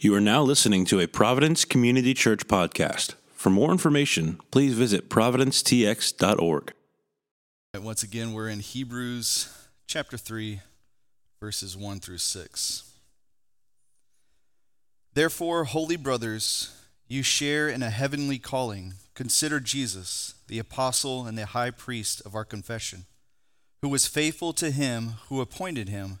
You are now listening to a Providence Community Church podcast. For more information, please visit providencetx.org. Once again, we're in Hebrews chapter 3, verses 1 through 6. Therefore, holy brothers, you share in a heavenly calling. Consider Jesus, the apostle and the high priest of our confession, who was faithful to him who appointed him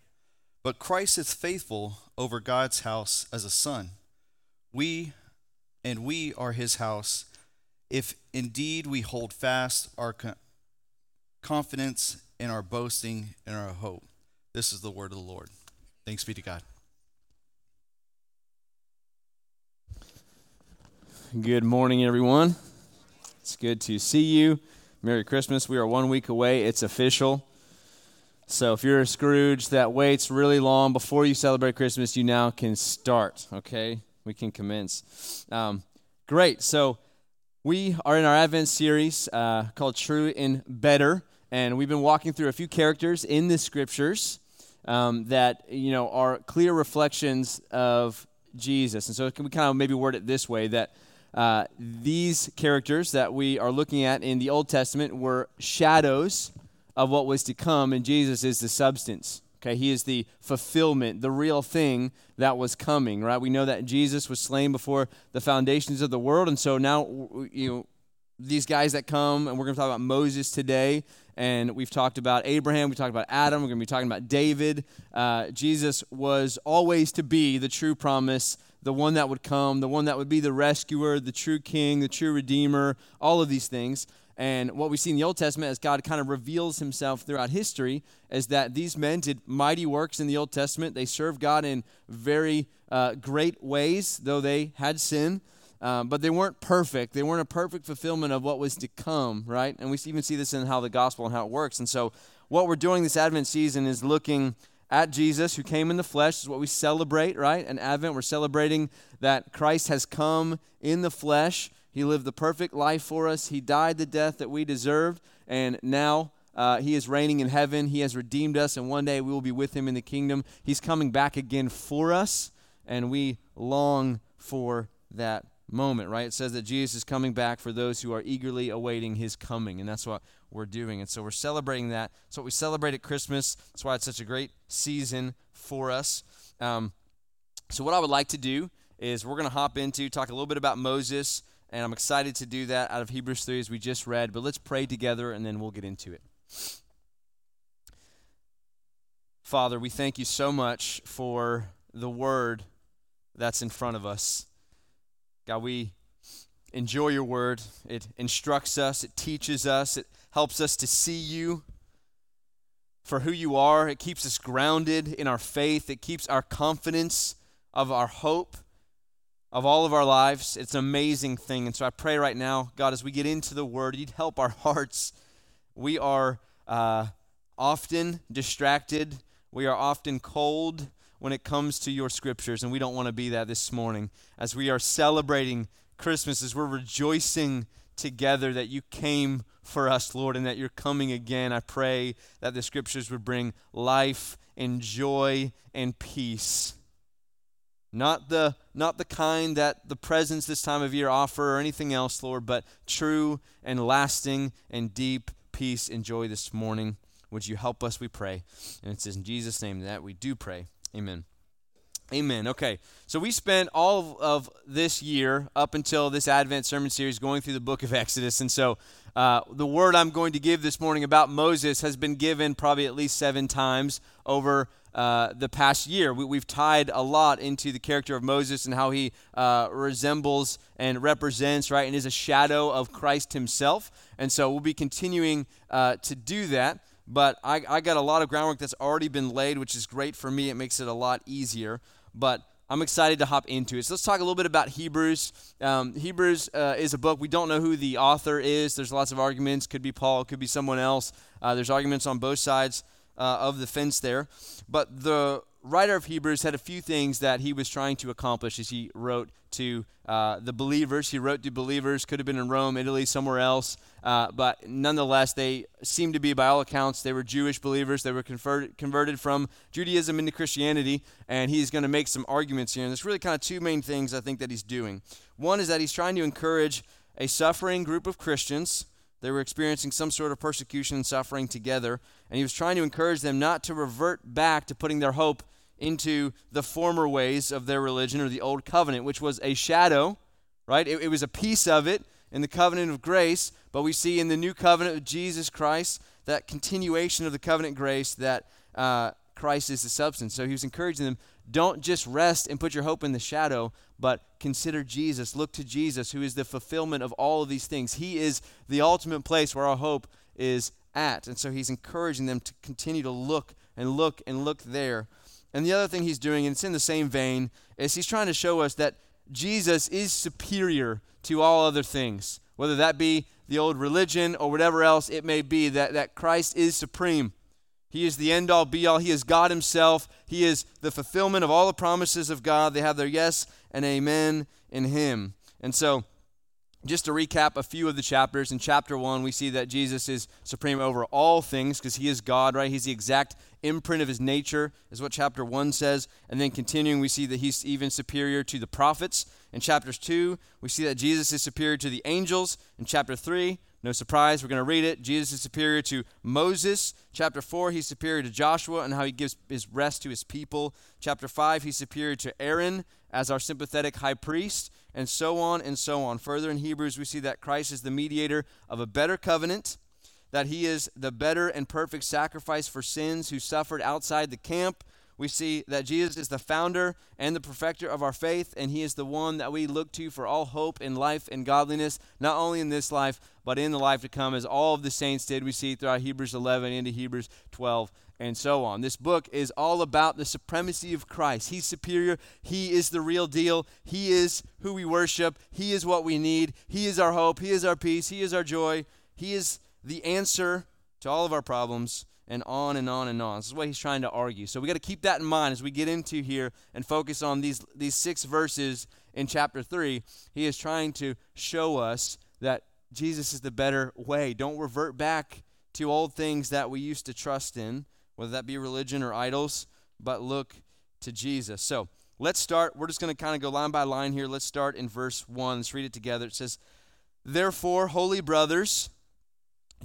But Christ is faithful over God's house as a son. We and we are his house if indeed we hold fast our confidence in our boasting and our hope. This is the word of the Lord. Thanks be to God. Good morning, everyone. It's good to see you. Merry Christmas. We are one week away. It's official. So if you're a Scrooge that waits really long before you celebrate Christmas, you now can start, okay? We can commence. Um, great. So we are in our Advent series uh, called True and Better, and we've been walking through a few characters in the scriptures um, that, you know, are clear reflections of Jesus. And so can we kind of maybe word it this way that uh, these characters that we are looking at in the Old Testament were shadows of what was to come, and Jesus is the substance. Okay, he is the fulfillment, the real thing that was coming, right? We know that Jesus was slain before the foundations of the world, and so now, you know, these guys that come, and we're going to talk about Moses today, and we've talked about Abraham, we talked about Adam, we're going to be talking about David. Uh, Jesus was always to be the true promise, the one that would come, the one that would be the rescuer, the true king, the true redeemer, all of these things. And what we see in the Old Testament as God kind of reveals himself throughout history is that these men did mighty works in the Old Testament. They served God in very uh, great ways, though they had sin. Um, but they weren't perfect. They weren't a perfect fulfillment of what was to come, right? And we even see this in how the gospel and how it works. And so, what we're doing this Advent season is looking at Jesus who came in the flesh. Is what we celebrate, right? In Advent, we're celebrating that Christ has come in the flesh he lived the perfect life for us. He died the death that we deserved. And now uh, He is reigning in heaven. He has redeemed us. And one day we will be with Him in the kingdom. He's coming back again for us. And we long for that moment, right? It says that Jesus is coming back for those who are eagerly awaiting His coming. And that's what we're doing. And so we're celebrating that. That's what we celebrate at Christmas. That's why it's such a great season for us. Um, so, what I would like to do is we're going to hop into, talk a little bit about Moses and I'm excited to do that out of Hebrews 3 as we just read. But let's pray together and then we'll get into it. Father, we thank you so much for the word that's in front of us. God, we enjoy your word. It instructs us, it teaches us, it helps us to see you for who you are. It keeps us grounded in our faith, it keeps our confidence of our hope of all of our lives. It's an amazing thing. And so I pray right now, God, as we get into the word, you'd help our hearts. We are uh, often distracted, we are often cold when it comes to your scriptures, and we don't want to be that this morning. As we are celebrating Christmas, as we're rejoicing together that you came for us, Lord, and that you're coming again, I pray that the scriptures would bring life and joy and peace not the, not the kind that the presents this time of year offer or anything else, Lord, but true and lasting and deep peace and joy this morning. Would you help us, we pray? And it's in Jesus' name that we do pray. Amen. Amen. Okay, so we spent all of this year up until this Advent sermon series going through the book of Exodus. And so uh, the word I'm going to give this morning about Moses has been given probably at least seven times over uh, the past year. We, have tied a lot into the character of Moses and how he uh, resembles and represents, right, and is a shadow of Christ himself. And so we'll be continuing uh, to do that. But I, I got a lot of groundwork that's already been laid, which is great for me. It makes it a lot easier. But I'm excited to hop into it. So let's talk a little bit about Hebrews. Um, Hebrews uh, is a book. We don't know who the author is. There's lots of arguments. Could be Paul, could be someone else. Uh, there's arguments on both sides uh, of the fence there. But the writer of Hebrews had a few things that he was trying to accomplish as he wrote to uh, the believers. He wrote to believers, could have been in Rome, Italy, somewhere else, uh, but nonetheless, they seemed to be, by all accounts, they were Jewish believers. They were converted, converted from Judaism into Christianity, and he's going to make some arguments here. And there's really kind of two main things I think that he's doing. One is that he's trying to encourage a suffering group of Christians. They were experiencing some sort of persecution and suffering together, and he was trying to encourage them not to revert back to putting their hope into the former ways of their religion or the old covenant, which was a shadow, right? It, it, was a piece of it in the covenant of grace, but we see in the new covenant of Jesus Christ that continuation of the covenant grace that uh, Christ is the substance. So he was encouraging them don't just rest and put your hope in the shadow, but consider Jesus. Look to Jesus, who is the fulfillment of all of these things. He is the ultimate place where our hope is at. And so he's encouraging them to continue to look and look and look there. And the other thing he's doing, and it's in the same vein, is he's trying to show us that Jesus is superior to all other things, whether that be the old religion or whatever else it may be, that, that Christ is supreme. He is the end all be all. He is God Himself. He is the fulfillment of all the promises of God. They have their yes and amen in Him. And so, just to recap a few of the chapters, in chapter one, we see that Jesus is supreme over all things because He is God, right? He's the exact imprint of his nature, is what chapter 1 says. And then continuing, we see that he's even superior to the prophets. In chapters 2, we see that Jesus is superior to the angels. In chapter 3, no surprise, we're going to read it. Jesus is superior to Moses. Chapter 4, he's superior to Joshua and how he gives his rest to his people. Chapter 5, he's superior to Aaron as our sympathetic high priest, and so on and so on. Further in Hebrews, we see that Christ is the mediator of a better covenant that he is the better and perfect sacrifice for sins who suffered outside the camp. We see that Jesus is the founder and the perfecter of our faith, and he is the one that we look to for all hope in life and godliness, not only in this life, but in the life to come, as all of the saints did. We see throughout Hebrews 11 into Hebrews 12 and so on. This book is all about the supremacy of Christ. He's superior. He is the real deal. He is who we worship. He is what we need. He is our hope. He is our peace. He is our joy. He is the answer to all of our problems, and on and on and on. This is what he's trying to argue. So we got to keep that in mind as we get into here and focus on these, these six verses in chapter 3. He is trying to show us that Jesus is the better way. Don't revert back to old things that we used to trust in, whether that be religion or idols, but look to Jesus. So let's start. We're just going to kind of go line by line here. Let's start in verse 1. Let's read it together. It says, Therefore, holy brothers,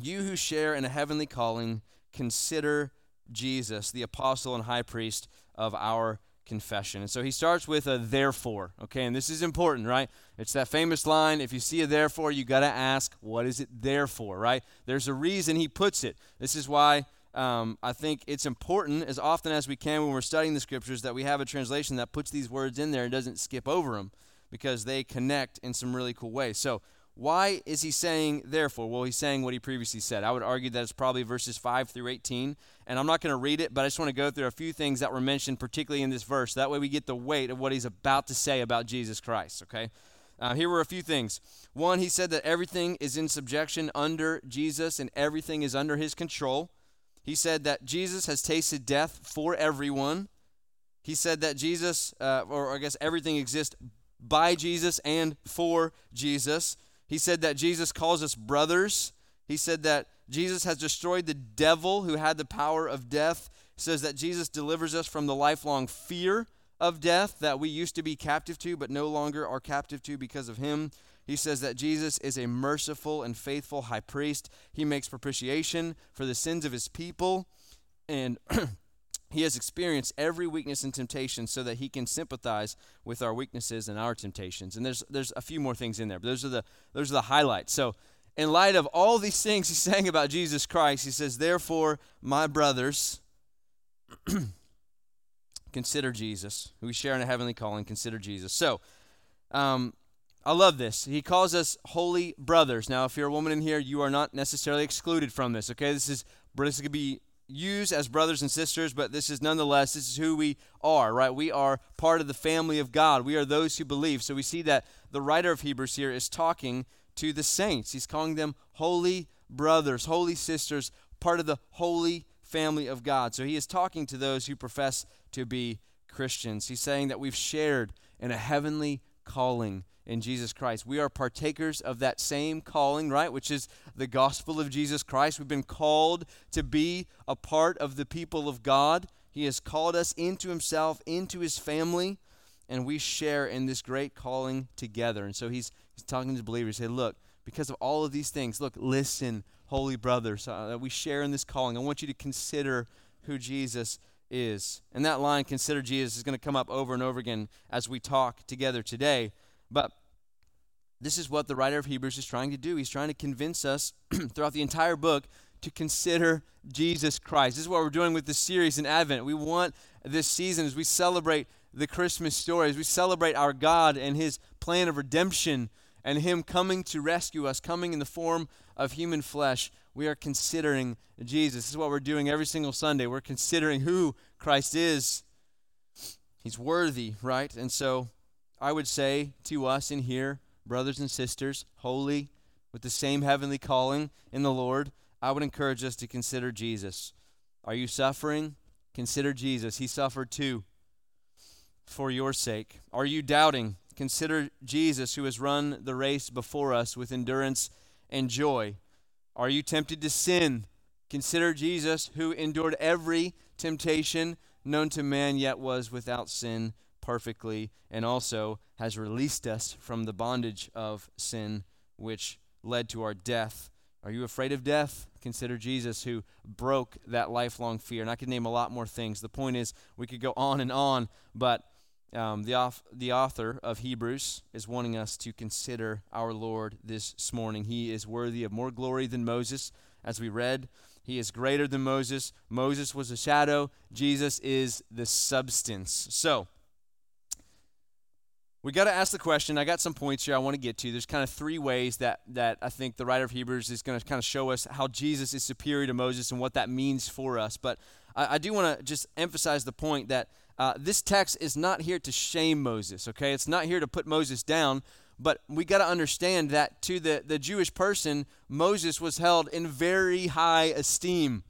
you who share in a heavenly calling, consider Jesus, the apostle and high priest of our confession. And so he starts with a therefore, okay? And this is important, right? It's that famous line if you see a therefore, you got to ask, what is it there for, right? There's a reason he puts it. This is why um, I think it's important as often as we can when we're studying the scriptures that we have a translation that puts these words in there and doesn't skip over them because they connect in some really cool ways. So why is he saying therefore? Well, he's saying what he previously said. I would argue that it's probably verses 5 through 18. And I'm not going to read it, but I just want to go through a few things that were mentioned, particularly in this verse. That way we get the weight of what he's about to say about Jesus Christ, okay? Uh, here were a few things. One, he said that everything is in subjection under Jesus and everything is under his control. He said that Jesus has tasted death for everyone. He said that Jesus, uh, or I guess everything exists by Jesus and for Jesus. He said that Jesus calls us brothers. He said that Jesus has destroyed the devil who had the power of death. He says that Jesus delivers us from the lifelong fear of death that we used to be captive to, but no longer are captive to because of him. He says that Jesus is a merciful and faithful high priest. He makes propitiation for the sins of his people. And He has experienced every weakness and temptation so that he can sympathize with our weaknesses and our temptations. And there's there's a few more things in there, but those are the those are the highlights. So in light of all these things he's saying about Jesus Christ, he says, Therefore, my brothers, consider Jesus, who we share in a heavenly calling, consider Jesus. So um, I love this. He calls us holy brothers. Now, if you're a woman in here, you are not necessarily excluded from this, okay? This is this could be use as brothers and sisters, but this is nonetheless, this is who we are, right? We are part of the family of God. We are those who believe. So we see that the writer of Hebrews here is talking to the saints. He's calling them holy brothers, holy sisters, part of the holy family of God. So he is talking to those who profess to be Christians. He's saying that we've shared in a heavenly calling in Jesus Christ. We are partakers of that same calling, right? Which is the gospel of Jesus Christ. We've been called to be a part of the people of God. He has called us into Himself, into His family, and we share in this great calling together. And so He's, he's talking to the believers. Say, look, because of all of these things, look, listen, holy brothers, uh, we share in this calling. I want you to consider who Jesus is. And that line, consider Jesus, is going to come up over and over again as we talk together today. But this is what the writer of Hebrews is trying to do. He's trying to convince us throughout the entire book to consider Jesus Christ. This is what we're doing with this series in Advent. We want this season as we celebrate the Christmas story, as we celebrate our God and his plan of redemption and him coming to rescue us, coming in the form of human flesh. We are considering Jesus. This is what we're doing every single Sunday. We're considering who Christ is. He's worthy, right? And so I would say to us in here, brothers and sisters, holy, with the same heavenly calling in the Lord, I would encourage us to consider Jesus. Are you suffering? Consider Jesus. He suffered too for your sake. Are you doubting? Consider Jesus, who has run the race before us with endurance and joy. Are you tempted to sin? Consider Jesus, who endured every temptation known to man, yet was without sin perfectly and also has released us from the bondage of sin, which led to our death. Are you afraid of death? Consider Jesus who broke that lifelong fear. And I could name a lot more things. The point is, we could go on and on, but um, the, off, the author of Hebrews is wanting us to consider our Lord this morning. He is worthy of more glory than Moses, as we read. He is greater than Moses. Moses was a shadow, Jesus is the substance. So, we got to ask the question. I got some points here I want to get to. There's kind of three ways that, that I think the writer of Hebrews is going to kind of show us how Jesus is superior to Moses and what that means for us. But I, I do want to just emphasize the point that uh, this text is not here to shame Moses, okay? It's not here to put Moses down, but we got to understand that to the, the Jewish person, Moses was held in very high esteem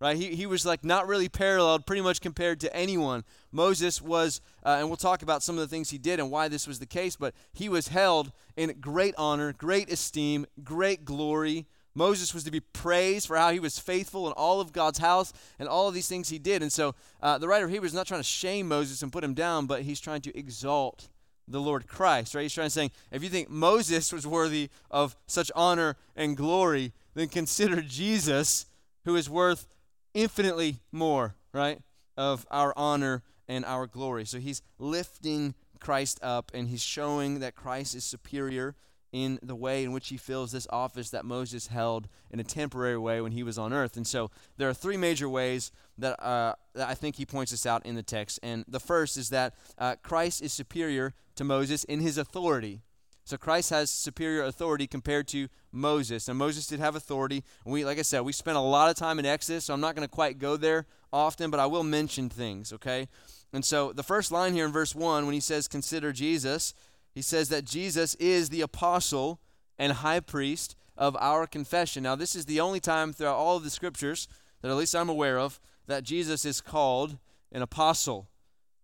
right? He, he was like not really paralleled pretty much compared to anyone. Moses was, uh, and we'll talk about some of the things he did and why this was the case, but he was held in great honor, great esteem, great glory. Moses was to be praised for how he was faithful in all of God's house and all of these things he did. And so uh, the writer of Hebrews is not trying to shame Moses and put him down, but he's trying to exalt the Lord Christ, right? He's trying to say, if you think Moses was worthy of such honor and glory, then consider Jesus, who is worth infinitely more, right, of our honor and our glory. So he's lifting Christ up and he's showing that Christ is superior in the way in which he fills this office that Moses held in a temporary way when he was on earth. And so there are three major ways that, uh, that I think he points this out in the text. And the first is that uh, Christ is superior to Moses in his authority. So Christ has superior authority compared to Moses. And Moses did have authority. We, like I said, we spent a lot of time in Exodus, so I'm not going to quite go there often, but I will mention things, okay? And so the first line here in verse 1, when he says, Consider Jesus, he says that Jesus is the apostle and high priest of our confession. Now, this is the only time throughout all of the scriptures that at least I'm aware of that Jesus is called an apostle.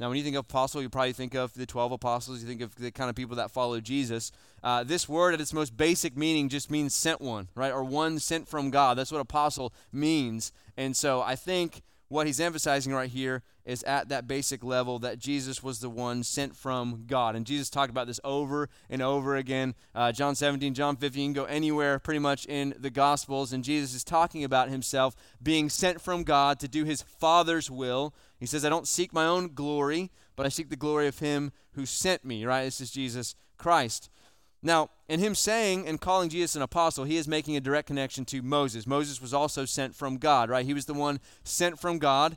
Now, when you think of apostle, you probably think of the 12 apostles, you think of the kind of people that follow Jesus. Uh, this word, at its most basic meaning, just means sent one, right? Or one sent from God. That's what apostle means. And so I think what he's emphasizing right here is at that basic level that Jesus was the one sent from God. And Jesus talked about this over and over again. Uh, John 17, John 15, you can go anywhere pretty much in the Gospels. And Jesus is talking about himself being sent from God to do his Father's will he says, I don't seek my own glory, but I seek the glory of him who sent me, right? This is Jesus Christ. Now, in him saying and calling Jesus an apostle, he is making a direct connection to Moses. Moses was also sent from God, right? He was the one sent from God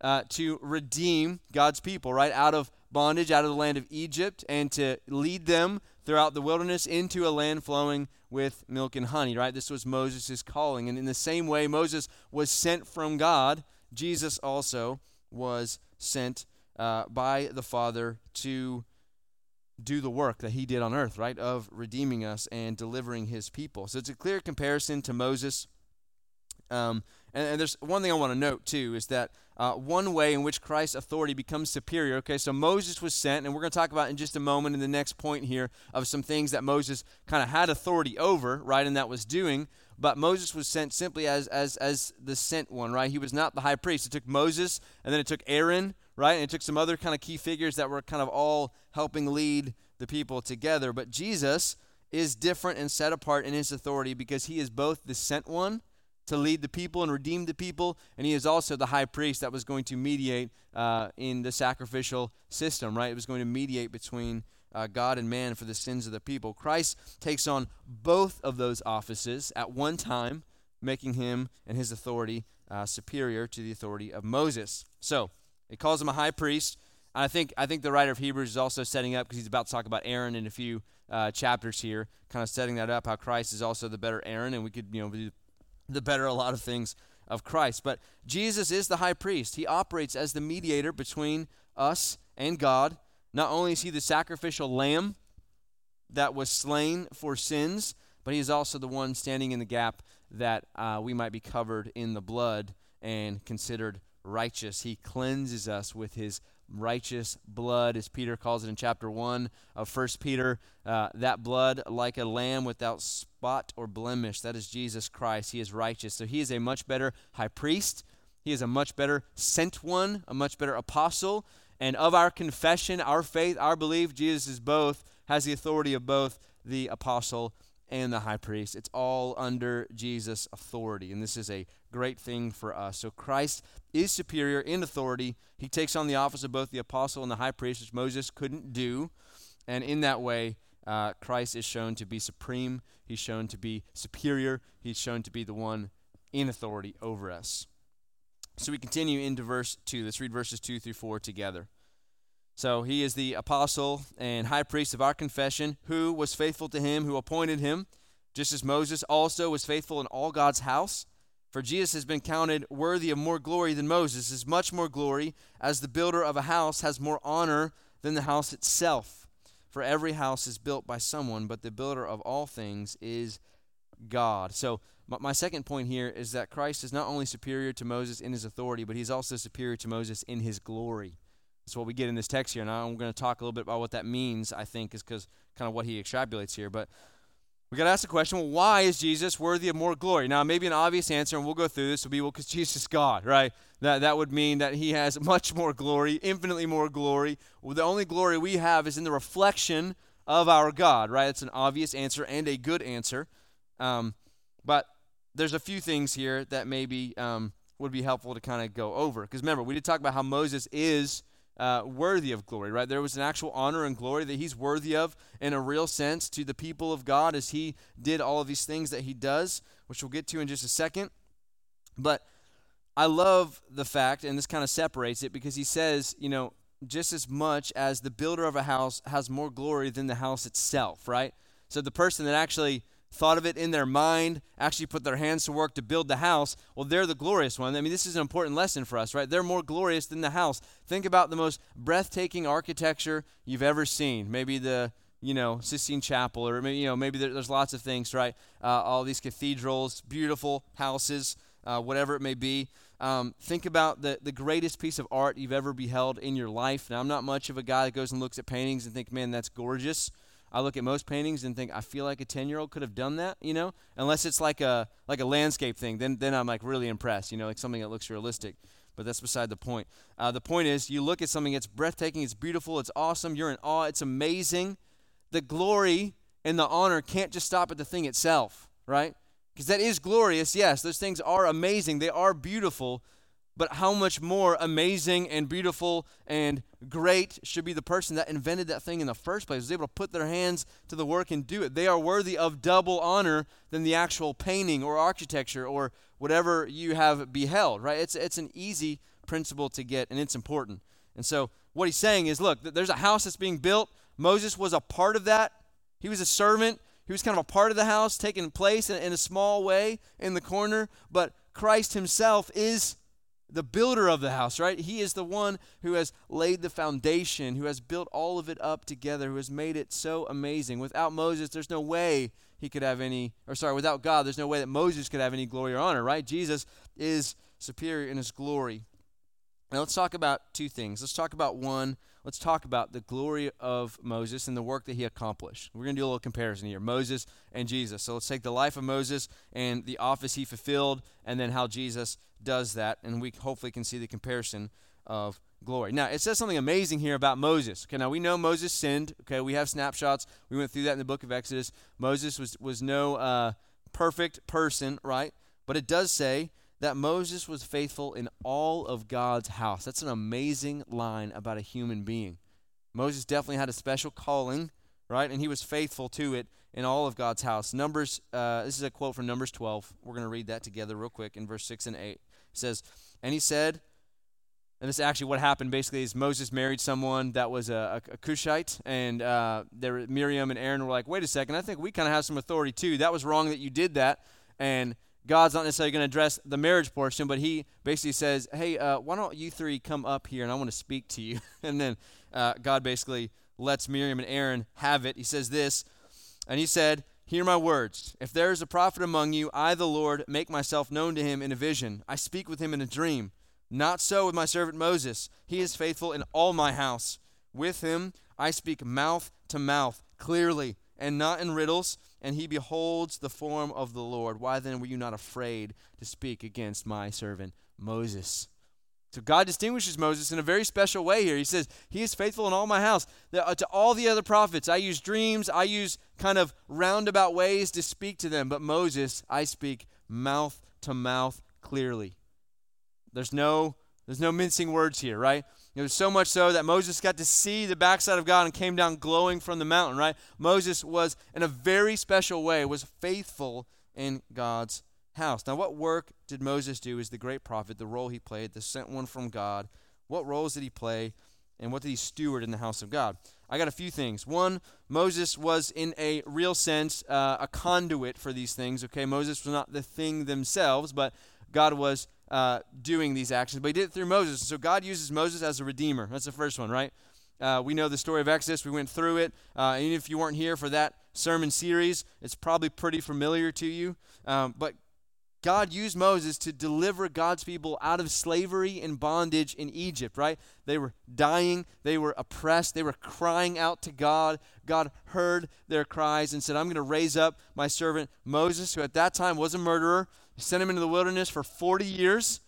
uh, to redeem God's people, right? Out of bondage, out of the land of Egypt, and to lead them throughout the wilderness into a land flowing with milk and honey, right? This was Moses' calling. And in the same way Moses was sent from God, Jesus also was sent uh, by the Father to do the work that he did on earth, right? Of redeeming us and delivering his people. So it's a clear comparison to Moses. Um, and, and, there's one thing I want to note too is that uh, one way in which Christ's authority becomes superior. Okay, so Moses was sent, and we're going to talk about in just a moment in the next point here of some things that Moses kind of had authority over, right, and that was doing. But Moses was sent simply as as as the sent one, right? He was not the high priest. It took Moses, and then it took Aaron, right, and it took some other kind of key figures that were kind of all helping lead the people together. But Jesus is different and set apart in his authority because he is both the sent one to lead the people and redeem the people, and he is also the high priest that was going to mediate uh, in the sacrificial system, right? It was going to mediate between uh, God and man for the sins of the people. Christ takes on both of those offices at one time, making him and his authority uh, superior to the authority of Moses. So, he calls him a high priest. I think I think the writer of Hebrews is also setting up because he's about to talk about Aaron in a few uh, chapters here, kind of setting that up. How Christ is also the better Aaron, and we could you know the better a lot of things of Christ. But Jesus is the high priest. He operates as the mediator between us and God. Not only is he the sacrificial lamb that was slain for sins, but he is also the one standing in the gap that uh, we might be covered in the blood and considered righteous. He cleanses us with his righteous blood, as Peter calls it in chapter 1 of First Peter. Uh, that blood, like a lamb without spot or blemish, that is Jesus Christ. He is righteous. So he is a much better high priest. He is a much better sent one, a much better apostle. And of our confession, our faith, our belief, Jesus is both, has the authority of both the apostle and the high priest. It's all under Jesus' authority. And this is a great thing for us. So Christ is superior in authority. He takes on the office of both the apostle and the high priest, which Moses couldn't do. And in that way, uh, Christ is shown to be supreme. He's shown to be superior. He's shown to be the one in authority over us. So we continue into verse 2. Let's read verses 2 through 4 together. So he is the apostle and high priest of our confession, who was faithful to him who appointed him, just as Moses also was faithful in all God's house. For Jesus has been counted worthy of more glory than Moses, as much more glory as the builder of a house has more honor than the house itself. For every house is built by someone, but the builder of all things is God. So, my second point here is that Christ is not only superior to Moses in his authority, but he's also superior to Moses in his glory. That's what we get in this text here. Now I'm going to talk a little bit about what that means, I think, is because kind of what he extrapolates here. But we got to ask the question well, why is Jesus worthy of more glory? Now, maybe an obvious answer, and we'll go through this, would be well, because Jesus is God, right? That, that would mean that he has much more glory, infinitely more glory. Well, the only glory we have is in the reflection of our God, right? It's an obvious answer and a good answer. Um, but there's a few things here that maybe um, would be helpful to kind of go over. Because remember, we did talk about how Moses is uh, worthy of glory, right? There was an actual honor and glory that he's worthy of in a real sense to the people of God as he did all of these things that he does, which we'll get to in just a second. But I love the fact, and this kind of separates it because he says, you know, just as much as the builder of a house has more glory than the house itself, right? So the person that actually thought of it in their mind, actually put their hands to work to build the house, well, they're the glorious one. I mean, this is an important lesson for us, right? They're more glorious than the house. Think about the most breathtaking architecture you've ever seen. Maybe the you know Sistine Chapel, or maybe you know maybe there's lots of things, right? Uh, all these cathedrals, beautiful houses, uh, whatever it may be. Um, think about the, the greatest piece of art you've ever beheld in your life. Now, I'm not much of a guy that goes and looks at paintings and think, man, that's gorgeous. I look at most paintings and think I feel like a 10-year-old could have done that, you know? Unless it's like a like a landscape thing, then then I'm like really impressed, you know, like something that looks realistic. But that's beside the point. Uh, the point is, you look at something, it's breathtaking, it's beautiful, it's awesome, you're in awe, it's amazing. The glory and the honor can't just stop at the thing itself, right? Because that is glorious, yes. Those things are amazing, they are beautiful, but how much more amazing and beautiful and great should be the person that invented that thing in the first place, was able to put their hands to the work and do it. They are worthy of double honor than the actual painting or architecture or whatever you have beheld, right? It's, it's an easy principle to get, and it's important. And so what he's saying is look, there's a house that's being built. Moses was a part of that. He was a servant. He was kind of a part of the house, taking place in, in a small way in the corner. But Christ himself is the builder of the house, right? He is the one who has laid the foundation, who has built all of it up together, who has made it so amazing. Without Moses, there's no way he could have any, or sorry, without God, there's no way that Moses could have any glory or honor, right? Jesus is superior in his glory. Now let's talk about two things. Let's talk about one. Let's talk about the glory of Moses and the work that he accomplished. We're going to do a little comparison here Moses and Jesus. So let's take the life of Moses and the office he fulfilled, and then how Jesus does that. And we hopefully can see the comparison of glory. Now, it says something amazing here about Moses. Okay, now we know Moses sinned. Okay, we have snapshots. We went through that in the book of Exodus. Moses was, was no uh, perfect person, right? But it does say that Moses was faithful in all of God's house. That's an amazing line about a human being. Moses definitely had a special calling, right? And he was faithful to it in all of God's house. Numbers, uh, this is a quote from Numbers 12. We're going to read that together real quick in verse 6 and 8. It says, And he said, and this is actually what happened basically is Moses married someone that was a, a, a Cushite, and uh, there, Miriam and Aaron were like, wait a second, I think we kind of have some authority too. That was wrong that you did that. And God's not necessarily going to address the marriage portion, but he basically says, hey, uh, why don't you three come up here and I want to speak to you. and then uh, God basically lets Miriam and Aaron have it. He says this, and he said, Hear my words. If there is a prophet among you, I, the Lord, make myself known to him in a vision. I speak with him in a dream. Not so with my servant Moses. He is faithful in all my house. With him I speak mouth to mouth, clearly, and not in riddles, and he beholds the form of the Lord. Why then were you not afraid to speak against my servant Moses? So God distinguishes Moses in a very special way here. He says, He is faithful in all my house. Uh, to all the other prophets, I use dreams, I use kind of roundabout ways to speak to them. But Moses, I speak mouth to mouth clearly. There's no there's no mincing words here, right? It was so much so that Moses got to see the backside of God and came down glowing from the mountain, right? Moses was in a very special way was faithful in God's house. Now, what work did Moses do as the great prophet, the role he played, the sent one from God? What roles did he play and what did he steward in the house of God? I got a few things. One, Moses was in a real sense uh, a conduit for these things. Okay, Moses was not the thing themselves, but God was uh, doing these actions, but he did it through Moses. So God uses Moses as a redeemer. That's the first one, right? Uh, we know the story of Exodus. We went through it. Uh, even if you weren't here for that sermon series, it's probably pretty familiar to you. Um, but God used Moses to deliver God's people out of slavery and bondage in Egypt, right? They were dying, they were oppressed, they were crying out to God. God heard their cries and said, I'm going to raise up my servant Moses, who at that time was a murderer, he sent him into the wilderness for 40 years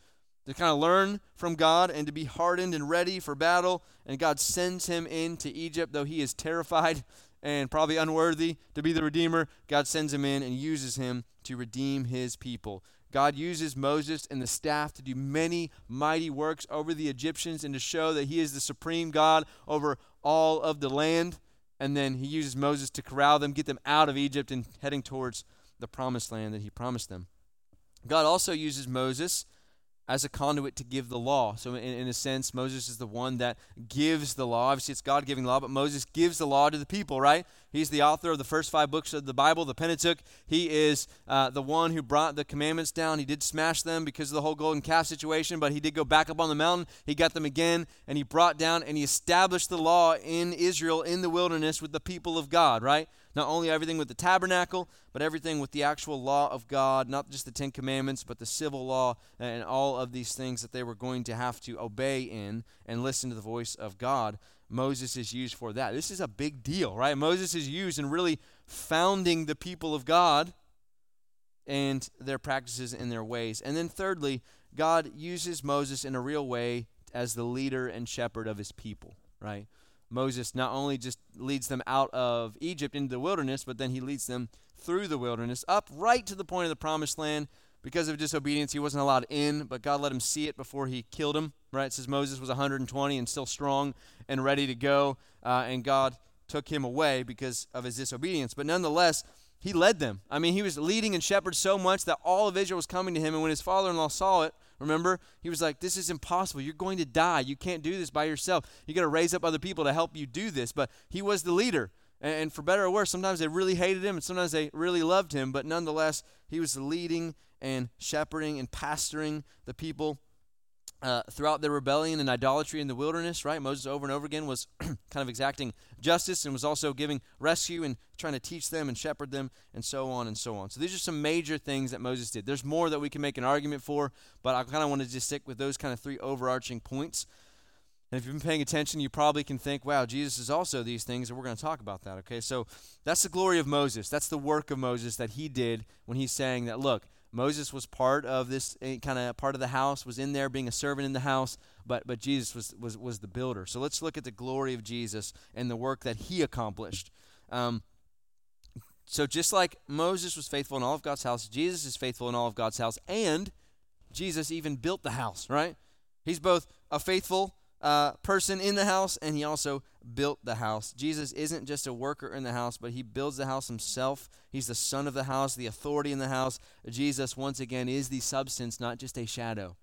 to kind of learn from God and to be hardened and ready for battle. And God sends him into Egypt, though he is terrified and probably unworthy to be the Redeemer. God sends him in and uses him to redeem his people. God uses Moses and the staff to do many mighty works over the Egyptians and to show that he is the supreme God over all of the land. And then he uses Moses to corral them, get them out of Egypt, and heading towards the promised land that he promised them. God also uses Moses as a conduit to give the law. So, in, in, a sense, Moses is the one that gives the law. Obviously, it's God giving law, but Moses gives the law to the people, right? He's the author of the first five books of the Bible, the Pentateuch. He is uh, the one who brought the commandments down. He did smash them because of the whole golden calf situation, but he did go back up on the mountain. He got them again, and he brought down and he established the law in Israel in the wilderness with the people of God, right? Not only everything with the tabernacle, but everything with the actual law of God, not just the Ten Commandments, but the civil law and all of these things that they were going to have to obey in and listen to the voice of God. Moses is used for that. This is a big deal, right? Moses is used in really founding the people of God and their practices and their ways. And then, thirdly, God uses Moses in a real way as the leader and shepherd of his people, right? Moses not only just leads them out of Egypt into the wilderness, but then he leads them through the wilderness up right to the point of the promised land. Because of disobedience, he wasn't allowed in, but God let him see it before he killed him. Right? It says Moses was 120 and still strong and ready to go, uh, and God took him away because of his disobedience. But nonetheless, he led them. I mean, he was leading and shepherd so much that all of Israel was coming to him. And when his father in law saw it, Remember? He was like, This is impossible. You're going to die. You can't do this by yourself. You got to raise up other people to help you do this. But he was the leader. And, for better or worse, sometimes they really hated him and sometimes they really loved him, but nonetheless, he was leading and shepherding and pastoring the people uh, throughout their rebellion and idolatry in the wilderness, right? Moses over and over again was kind of exacting justice and was also giving rescue and trying to teach them and shepherd them and so on and so on. So these are some major things that Moses did. There's more that we can make an argument for, but I kind of want to just stick with those kind of three overarching points. And if you've been paying attention, you probably can think, wow, Jesus is also these things, and we're going to talk about that, okay? So that's the glory of Moses. That's the work of Moses that he did when he's saying that, look, Moses was part of this eh, kind of part of the house, was in there being a servant in the house, but but Jesus was was was the builder. So let's look at the glory of Jesus and the work that he accomplished. Um, so just like Moses was faithful in all of God's house, Jesus is faithful in all of God's house, and Jesus even built the house. Right? He's both a faithful uh, person in the house, and he also built the house. Jesus isn't just a worker in the house, but he builds the house himself. He's the son of the house, the authority in the house. Jesus, once again, is the substance, not just a shadow.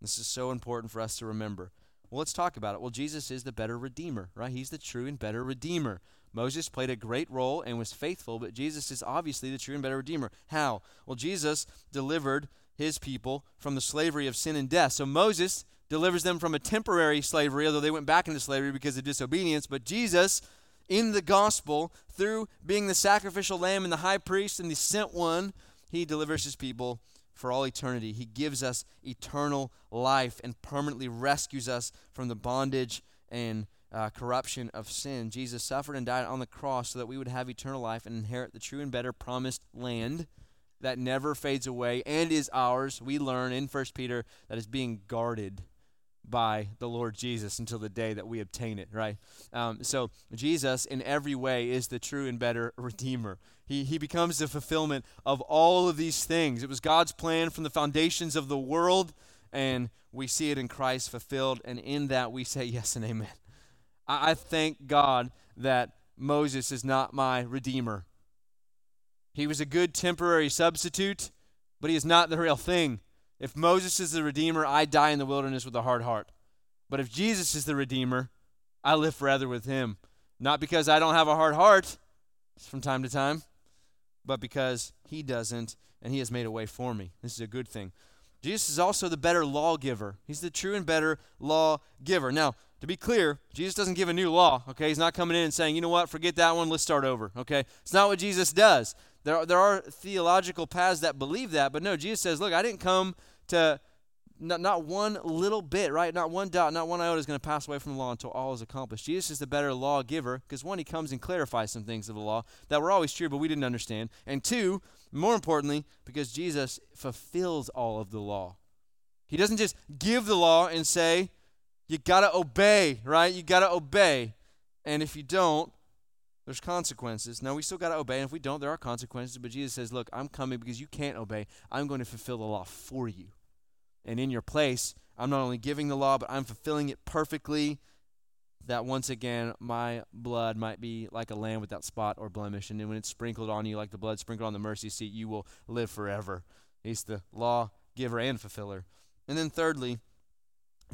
This is so important for us to remember. Well, let's talk about it. Well, Jesus is the better redeemer, right? He's the true and better redeemer. Moses played a great role and was faithful, but Jesus is obviously the true and better redeemer. How? Well, Jesus delivered his people from the slavery of sin and death. So Moses delivers them from a temporary slavery, although they went back into slavery because of disobedience. But Jesus, in the gospel, through being the sacrificial lamb and the high priest and the sent one, he delivers his people for all eternity. He gives us eternal life and permanently rescues us from the bondage and uh, corruption of sin. Jesus suffered and died on the cross so that we would have eternal life and inherit the true and better promised land that never fades away and is ours. We learn in 1 Peter that is being guarded by the Lord Jesus until the day that we obtain it, right? Um, so Jesus, in every way, is the true and better Redeemer. He, he becomes the fulfillment of all of these things. It was God's plan from the foundations of the world, and we see it in Christ fulfilled, and in that we say yes and amen. I, I thank God that Moses is not my Redeemer. He was a good temporary substitute, but he is not the real thing. If Moses is the Redeemer, I die in the wilderness with a hard heart. But if Jesus is the Redeemer, I live forever with him. Not because I don't have a hard heart from time to time, but because he doesn't, and he has made a way for me. This is a good thing. Jesus is also the better lawgiver. He's the true and better lawgiver. Now, to be clear, Jesus doesn't give a new law, okay? He's not coming in and saying, you know what, forget that one, let's start over, okay? It's not what Jesus does. There are, there are theological paths that believe that, but no, Jesus says, look, I didn't come to not, not one little bit, right? Not one dot, not one iota is going to pass away from the law until all is accomplished. Jesus is the better lawgiver because one, he comes and clarifies some things of the law that were always true, but we didn't understand. And two, more importantly, because Jesus fulfills all of the law. He doesn't just give the law and say, you got to obey, right? You got to obey. And if you don't, there's consequences. Now, we still got to obey, and if we don't, there are consequences. But Jesus says, Look, I'm coming because you can't obey. I'm going to fulfill the law for you. And in your place, I'm not only giving the law, but I'm fulfilling it perfectly. That once again, my blood might be like a lamb without spot or blemish. And then when it's sprinkled on you, like the blood sprinkled on the mercy seat, you will live forever. He's the law giver and fulfiller. And then, thirdly,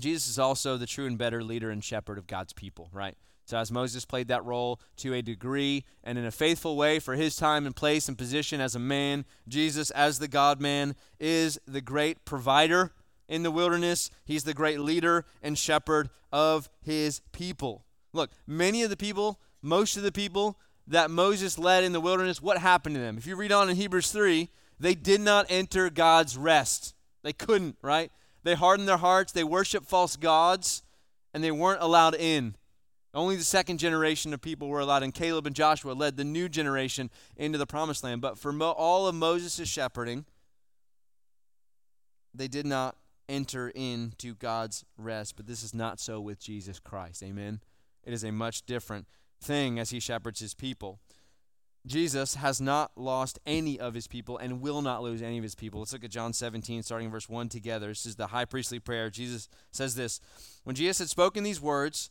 Jesus is also the true and better leader and shepherd of God's people, right? So, as Moses played that role to a degree and in a faithful way for his time and place and position as a man, Jesus, as the God man, is the great provider in the wilderness. He's the great leader and shepherd of his people. Look, many of the people, most of the people that Moses led in the wilderness, what happened to them? If you read on in Hebrews 3, they did not enter God's rest. They couldn't, right? They hardened their hearts, they worshiped false gods, and they weren't allowed in. Only the second generation of people were allowed, and Caleb and Joshua led the new generation into the promised land. But for mo- all of Moses' shepherding, they did not enter into God's rest. But this is not so with Jesus Christ. Amen. It is a much different thing as he shepherds his people. Jesus has not lost any of his people and will not lose any of his people. Let's look at John 17, starting verse 1 together. This is the high priestly prayer. Jesus says this When Jesus had spoken these words,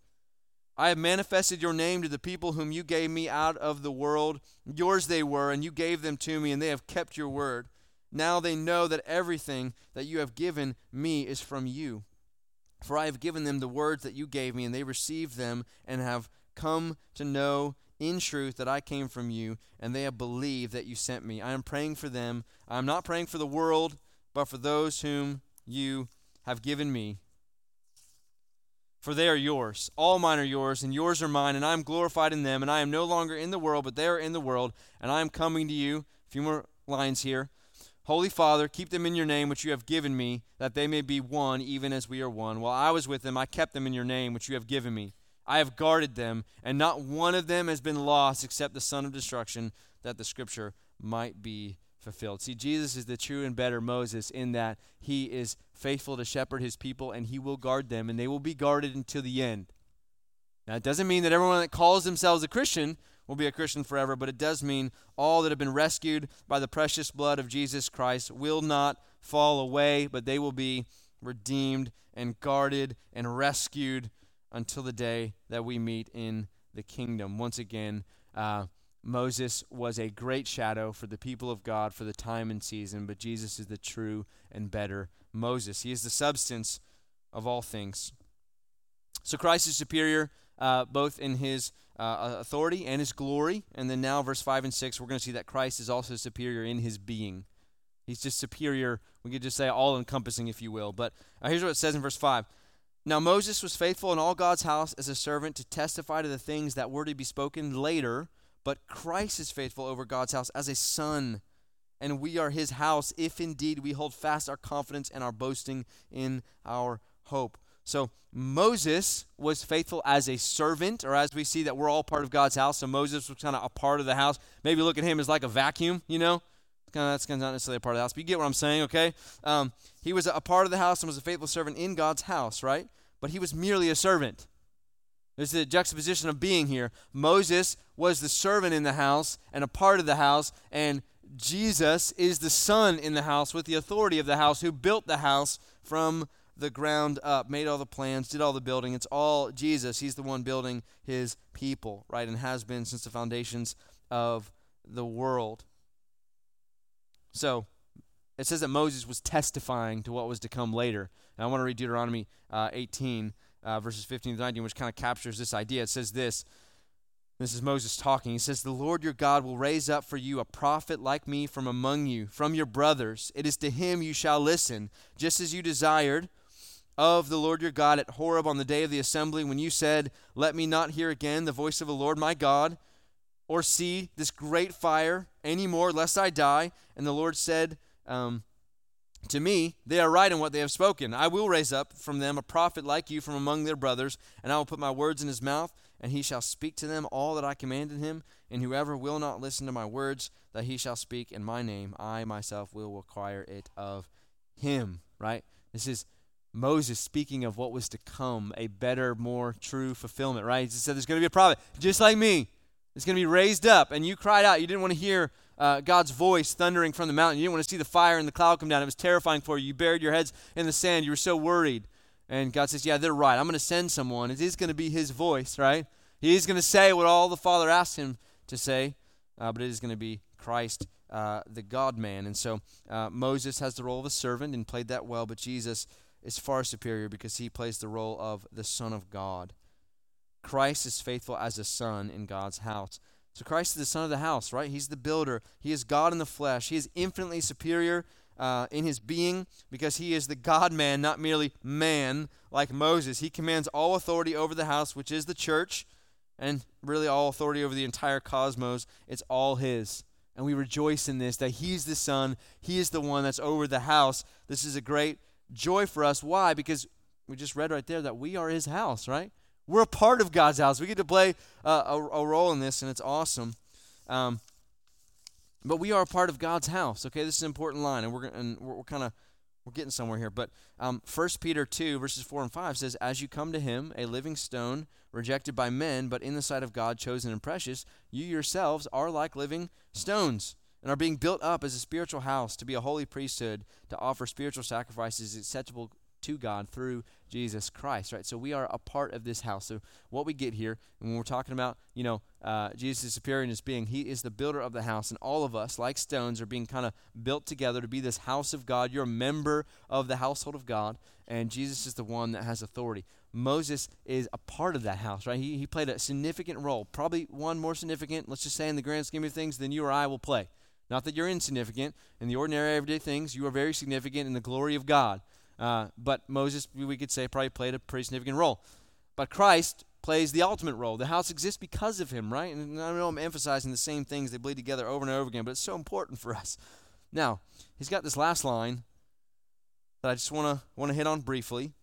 I have manifested your name to the people whom you gave me out of the world. Yours they were, and you gave them to me, and they have kept your word. Now they know that everything that you have given me is from you. For I have given them the words that you gave me, and they received them and have come to know in truth that I came from you, and they have believed that you sent me. I am praying for them. I am not praying for the world, but for those whom you have given me. For they are yours. All mine are yours, and yours are mine, and I am glorified in them. And I am no longer in the world, but they are in the world, and I am coming to you. A few more lines here. Holy Father, keep them in your name which you have given me, that they may be one, even as we are one. While I was with them, I kept them in your name which you have given me. I have guarded them, and not one of them has been lost except the son of destruction, that the scripture might be fulfilled. See, Jesus is the true and better Moses in that he is faithful to shepherd his people, and he will guard them, and they will be guarded until the end. Now, it doesn't mean that everyone that calls themselves a Christian will be a Christian forever, but it does mean all that have been rescued by the precious blood of Jesus Christ will not fall away, but they will be redeemed and guarded and rescued until the day that we meet in the kingdom. Once again, uh, Moses was a great shadow for the people of God for the time and season, but Jesus is the true and better Moses. He is the substance of all things. So Christ is superior uh, both in his uh, authority and his glory. And then now, verse 5 and 6, we're going to see that Christ is also superior in his being. He's just superior. We could just say all encompassing, if you will. But uh, here's what it says in verse 5 Now Moses was faithful in all God's house as a servant to testify to the things that were to be spoken later, but Christ is faithful over God's house as a son. And we are his house if indeed we hold fast our confidence and our boasting in our hope. So Moses was faithful as a servant, or as we see that we're all part of God's house. So Moses was kind of a part of the house. Maybe look at him as like a vacuum, you know? Kind of, that's kind of not necessarily a part of the house, but you get what I'm saying, okay? Um, he was a part of the house and was a faithful servant in God's house, right? But he was merely a servant. There's the juxtaposition of being here. Moses was the servant in the house and a part of the house, and Jesus is the son in the house with the authority of the house who built the house from the ground up, made all the plans, did all the building. It's all Jesus. He's the one building his people, right? And has been since the foundations of the world. So it says that Moses was testifying to what was to come later. And I want to read Deuteronomy uh, 18, uh, verses 15 to 19, which kind of captures this idea. It says this. This is Moses talking. He says, The Lord your God will raise up for you a prophet like me from among you, from your brothers. It is to him you shall listen, just as you desired of the Lord your God at Horeb on the day of the assembly when you said, Let me not hear again the voice of the Lord my God, or see this great fire any more, lest I die. And the Lord said um, to me, They are right in what they have spoken. I will raise up from them a prophet like you from among their brothers, and I will put my words in his mouth, and he shall speak to them all that I commanded him. And whoever will not listen to my words that he shall speak in my name, I myself will require it of him. Right? This is Moses speaking of what was to come, a better, more true fulfillment, right? He said, There's going to be a prophet just like me. It's going to be raised up. And you cried out. You didn't want to hear uh, God's voice thundering from the mountain. You didn't want to see the fire and the cloud come down. It was terrifying for you. You buried your heads in the sand. You were so worried. And God says, Yeah, they're right. I'm going to send someone. It is going to be his voice, right? He's going to say what all the Father asked him to say, uh, but it is going to be Christ, uh, the God man. And so uh, Moses has the role of a servant and played that well, but Jesus is far superior because he plays the role of the Son of God. Christ is faithful as a son in God's house. So Christ is the son of the house, right? He's the builder. He is God in the flesh. He is infinitely superior uh, in his being because he is the God man, not merely man like Moses. He commands all authority over the house, which is the church, and really all authority over the entire cosmos. It's all his. And we rejoice in this that he's the son, he is the one that's over the house. This is a great joy for us. Why? Because we just read right there that we are his house, right? We're a part of God's house. We get to play uh, a, a, role in this, and it's awesome. Um, but we are a part of God's house. Okay, this is an important line, and we're and we're, we're kind of we're getting somewhere here. But um, 1 Peter 2, verses 4 and 5 says, As you come to him, a living stone, rejected by men, but in the sight of God, chosen and precious, you yourselves are like living stones and are being built up as a spiritual house to be a holy priesthood, to offer spiritual sacrifices acceptable to God through Jesus Christ, right? So we are a part of this house. So what we get here, and when we're talking about, you know, uh, Jesus' superiorness being, he is the builder of the house, and all of us, like stones, are being kind of built together to be this house of God. You're a member of the household of God, and Jesus is the one that has authority. Moses is a part of that house, right? He, he played a significant role, probably one more significant, let's just say in the grand scheme of things, than you or I will play. Not that you're insignificant. In the ordinary, everyday things, you are very significant in the glory of God. Uh, but Moses, we could say, probably played a pretty significant role. But Christ plays the ultimate role. The house exists because of him, right? And I know I'm emphasizing the same things, they bleed together over and over again, but it's so important for us. Now, he's got this last line that I just want to want to hit on briefly.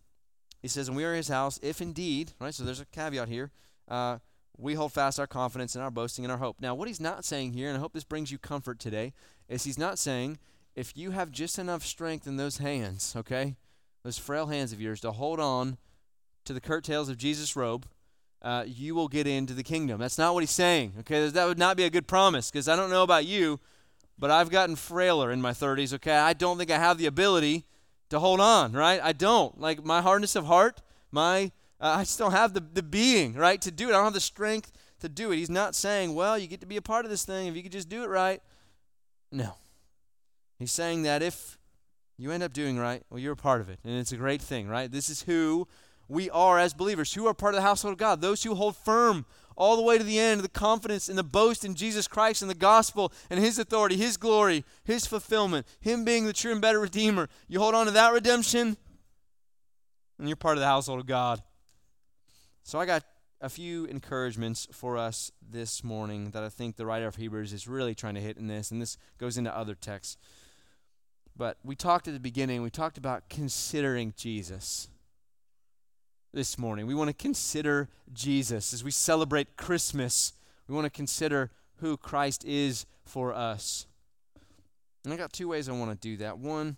He says, "And we are his house, if indeed, right? So there's a caveat here. Uh, we hold fast our confidence and our boasting and our hope. Now, what he's not saying here, and I hope this brings you comfort today, is he's not saying if you have just enough strength in those hands, okay, those frail hands of yours to hold on to the curtails of Jesus' robe, uh, you will get into the kingdom. That's not what he's saying. Okay, that would not be a good promise because I don't know about you, but I've gotten frailer in my 30s. Okay, I don't think I have the ability to hold on. Right, I don't like my hardness of heart. My uh, I just don't have the the being right to do it. I don't have the strength to do it. He's not saying, well, you get to be a part of this thing if you could just do it right. No, he's saying that if you end up doing right, well, you're a part of it. And it's a great thing, right? This is who we are as believers, who are part of the household of God, those who hold firm all the way to the end, the confidence and the boast in Jesus Christ and the gospel and His authority, His glory, His fulfillment, Him being the true and better Redeemer. You hold on to that redemption, and you're part of the household of God. So I got a few encouragements for us this morning that I think the writer of Hebrews is really trying to hit in this, and this goes into other texts. But we talked at the beginning, we talked about considering Jesus this morning. We want to consider Jesus as we celebrate Christmas. We want to consider who Christ is for us. And I got two ways I want to do that. One,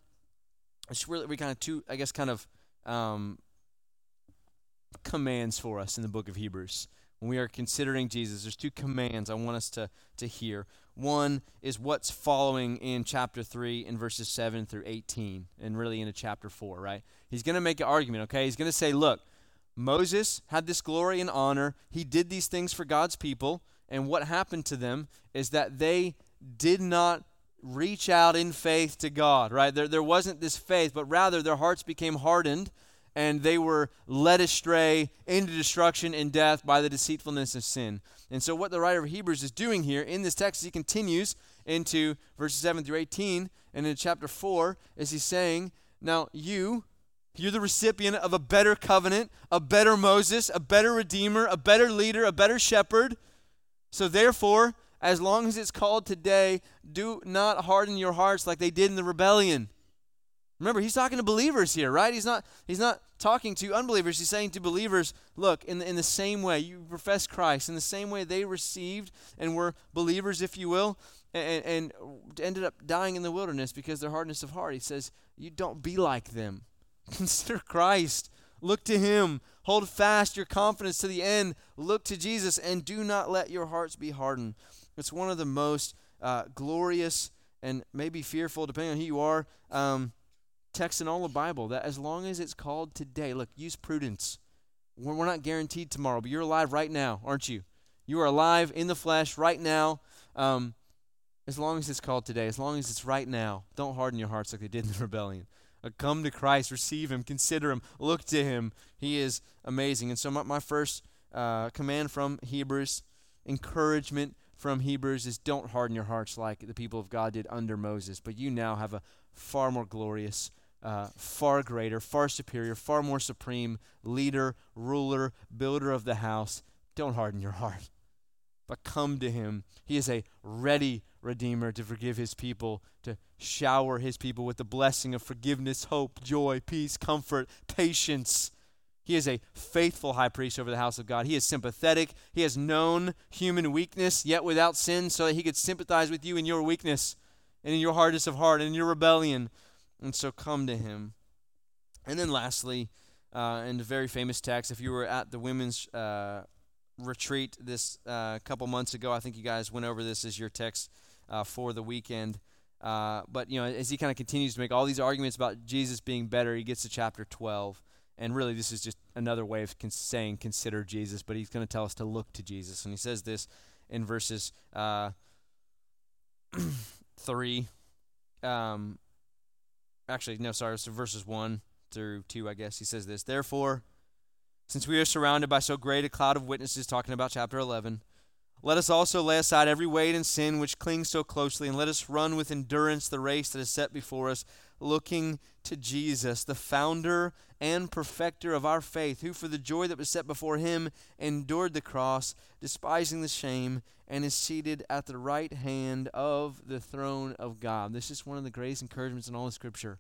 it's really we kind of two, I guess, kind of um, commands for us in the book of Hebrews. When we are considering Jesus, there's two commands I want us to, to hear. One is what's following in chapter 3 in verses 7 through 18, and really into chapter 4, right? He's going to make an argument, okay? He's going to say, look, Moses had this glory and honor. He did these things for God's people, and what happened to them is that they did not reach out in faith to God, right? There, there wasn't this faith, but rather their hearts became hardened and they were led astray into destruction and death by the deceitfulness of sin. And so, what the writer of Hebrews is doing here in this text, he continues into verses 7 through 18, and in chapter 4, is he's saying, Now, you, you're the recipient of a better covenant, a better Moses, a better Redeemer, a better leader, a better shepherd. So, therefore, as long as it's called today, do not harden your hearts like they did in the rebellion. Remember, he's talking to believers here, right? He's not he's not talking to unbelievers. He's saying to believers, look, in the, in the same way you profess Christ, in the same way they received and were believers, if you will, and, and ended up dying in the wilderness because their hardness of heart. He says, you don't be like them. Consider Christ. Look to him. Hold fast your confidence to the end. Look to Jesus and do not let your hearts be hardened. It's one of the most uh, glorious and maybe fearful, depending on who you are. Um, text in all the Bible that as long as it's called today, look, use prudence. We're, we're not guaranteed tomorrow, but you're alive right now, aren't you? You are alive in the flesh right now. Um, as long as it's called today, as long as it's right now, don't harden your hearts like they did in the rebellion. Uh, come to Christ, receive Him, consider Him, look to Him. He is amazing. And so, my, my first uh, command from Hebrews, encouragement from Hebrews, is don't harden your hearts like the people of God did under Moses. But you now have a far more glorious uh, far greater, far superior, far more supreme leader, ruler, builder of the house. Don't harden your heart, but come to him. He is a ready Redeemer to forgive his people, to shower his people with the blessing of forgiveness, hope, joy, peace, comfort, patience. He is a faithful high priest over the house of God. He is sympathetic. He has known human weakness, yet without sin, so that he could sympathize with you in your weakness and in your hardness of heart and in your rebellion And so come to him. And then lastly, uh, in the very famous text, if you were at the women's uh, retreat this uh, couple months ago, I think you guys went over this as your text uh, for the weekend. Uh, but you know, as he kind of continues to make all these arguments about Jesus being better, he gets to chapter 12, and really this is just another way of con- saying consider Jesus. But he's going to tell us to look to Jesus, and he says this in verses uh, three. Um, actually, no, sorry, it's verses one through two. I guess he says this. Therefore, since we are surrounded by so great a cloud of witnesses, talking about chapter 11 let us also lay aside every weight and sin which clings so closely, and let us run with endurance the race that is set before us, looking to Jesus, the founder and perfecter of our faith, who for the joy that was set before him endured the cross, despising the shame, and is seated at the right hand of the throne of God. This is one of the greatest encouragements in all of Scripture.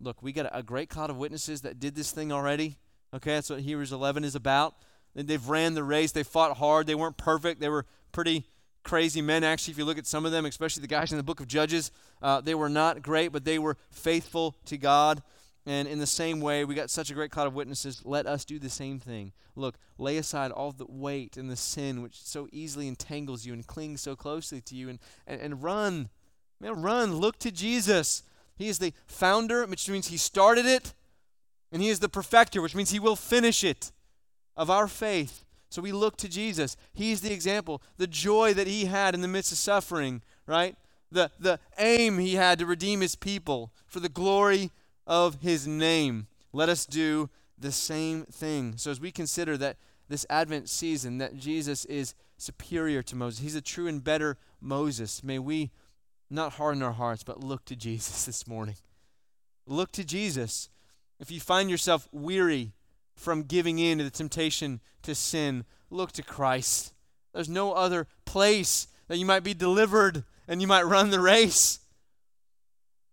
Look, we got a great cloud of witnesses that did this thing already. Okay, that's what Hebrews 11 is about. They've ran the race. They fought hard. They weren't perfect. They were pretty crazy men, actually. If you look at some of them, especially the guys in the book of Judges, uh, they were not great, but they were faithful to God. And in the same way, we got such a great cloud of witnesses. Let us do the same thing. Look, lay aside all the weight and the sin which so easily entangles you and clings so closely to you, and, and, and run. Man, run. Look to Jesus. He is the founder, which means he started it, and he is the perfecter, which means he will finish it of our faith. So we look to Jesus. He's the example. The joy that he had in the midst of suffering, right? The, the aim he had to redeem his people for the glory of his name. Let us do the same thing. So as we consider that this Advent season, that Jesus is superior to Moses, he's a true and better Moses, may we not harden our hearts, but look to Jesus this morning. Look to Jesus. If you find yourself weary, from giving in to the temptation to sin, look to Christ. There's no other place that you might be delivered and you might run the race.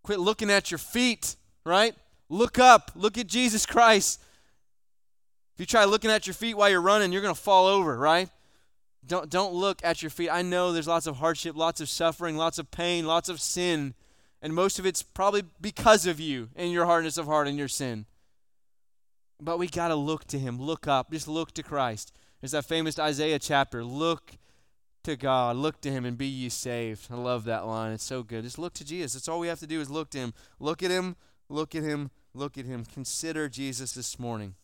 Quit looking at your feet, right? Look up. Look at Jesus Christ. If you try looking at your feet while you're running, you're going to fall over, right? Don't, don't look at your feet. I know there's lots of hardship, lots of suffering, lots of pain, lots of sin, and most of it's probably because of you and your hardness of heart and your sin. But we got to look to him. Look up. Just look to Christ. There's that famous Isaiah chapter. Look to God. Look to him and be ye saved. I love that line. It's so good. Just look to Jesus. That's all we have to do is look to him. Look at him. Look at him. Look at him. Consider Jesus this morning.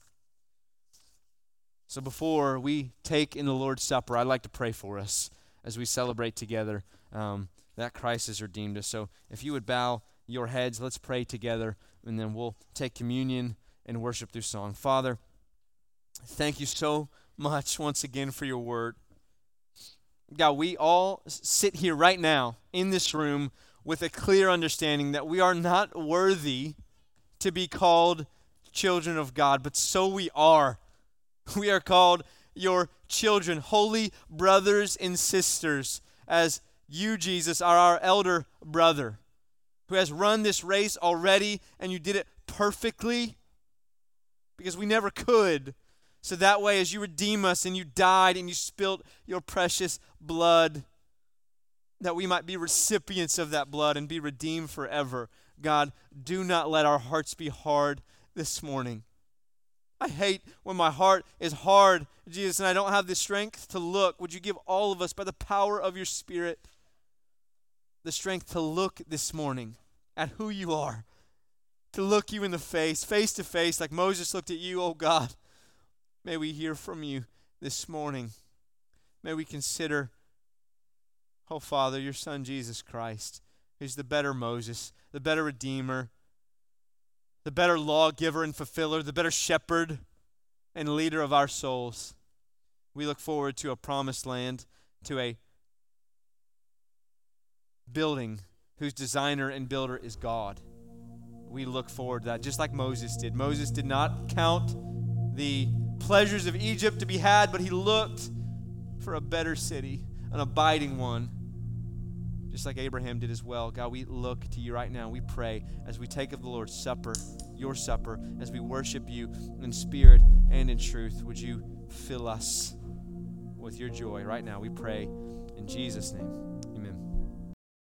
So before we take in the Lord's Supper, I'd like to pray for us as we celebrate together um, that Christ has redeemed us. So if you would bow your heads, let's pray together, and then we'll take communion and worship through song. Father, thank you so much once again for your word. God, we all sit here right now in this room with a clear understanding that we are not worthy to be called children of God, but so we are. We are called your children, holy brothers and sisters, as you, Jesus, are our elder brother who has run this race already and you did it perfectly because we never could. So that way, as you redeem us and you died and you spilt your precious blood, that we might be recipients of that blood and be redeemed forever. God, do not let our hearts be hard this morning. I hate when my heart is hard, Jesus, and I don't have the strength to look. Would you give all of us, by the power of your Spirit, the strength to look this morning at who you are to look you in the face, face to face, like Moses looked at you, oh God. May we hear from you this morning. May we consider, oh Father, your Son Jesus Christ, who's the better Moses, the better Redeemer, the better lawgiver and fulfiller, the better shepherd and leader of our souls. We look forward to a promised land, to a building whose designer and builder is God we look forward to that, just like Moses did. Moses did not count the pleasures of Egypt to be had, but he looked for a better city, an abiding one, just like Abraham did as well. God, we look to you right now. We pray as we take of the Lord's Supper, your supper, as we worship you in spirit and in truth. Would you fill us with your joy right now? We pray in Jesus' name.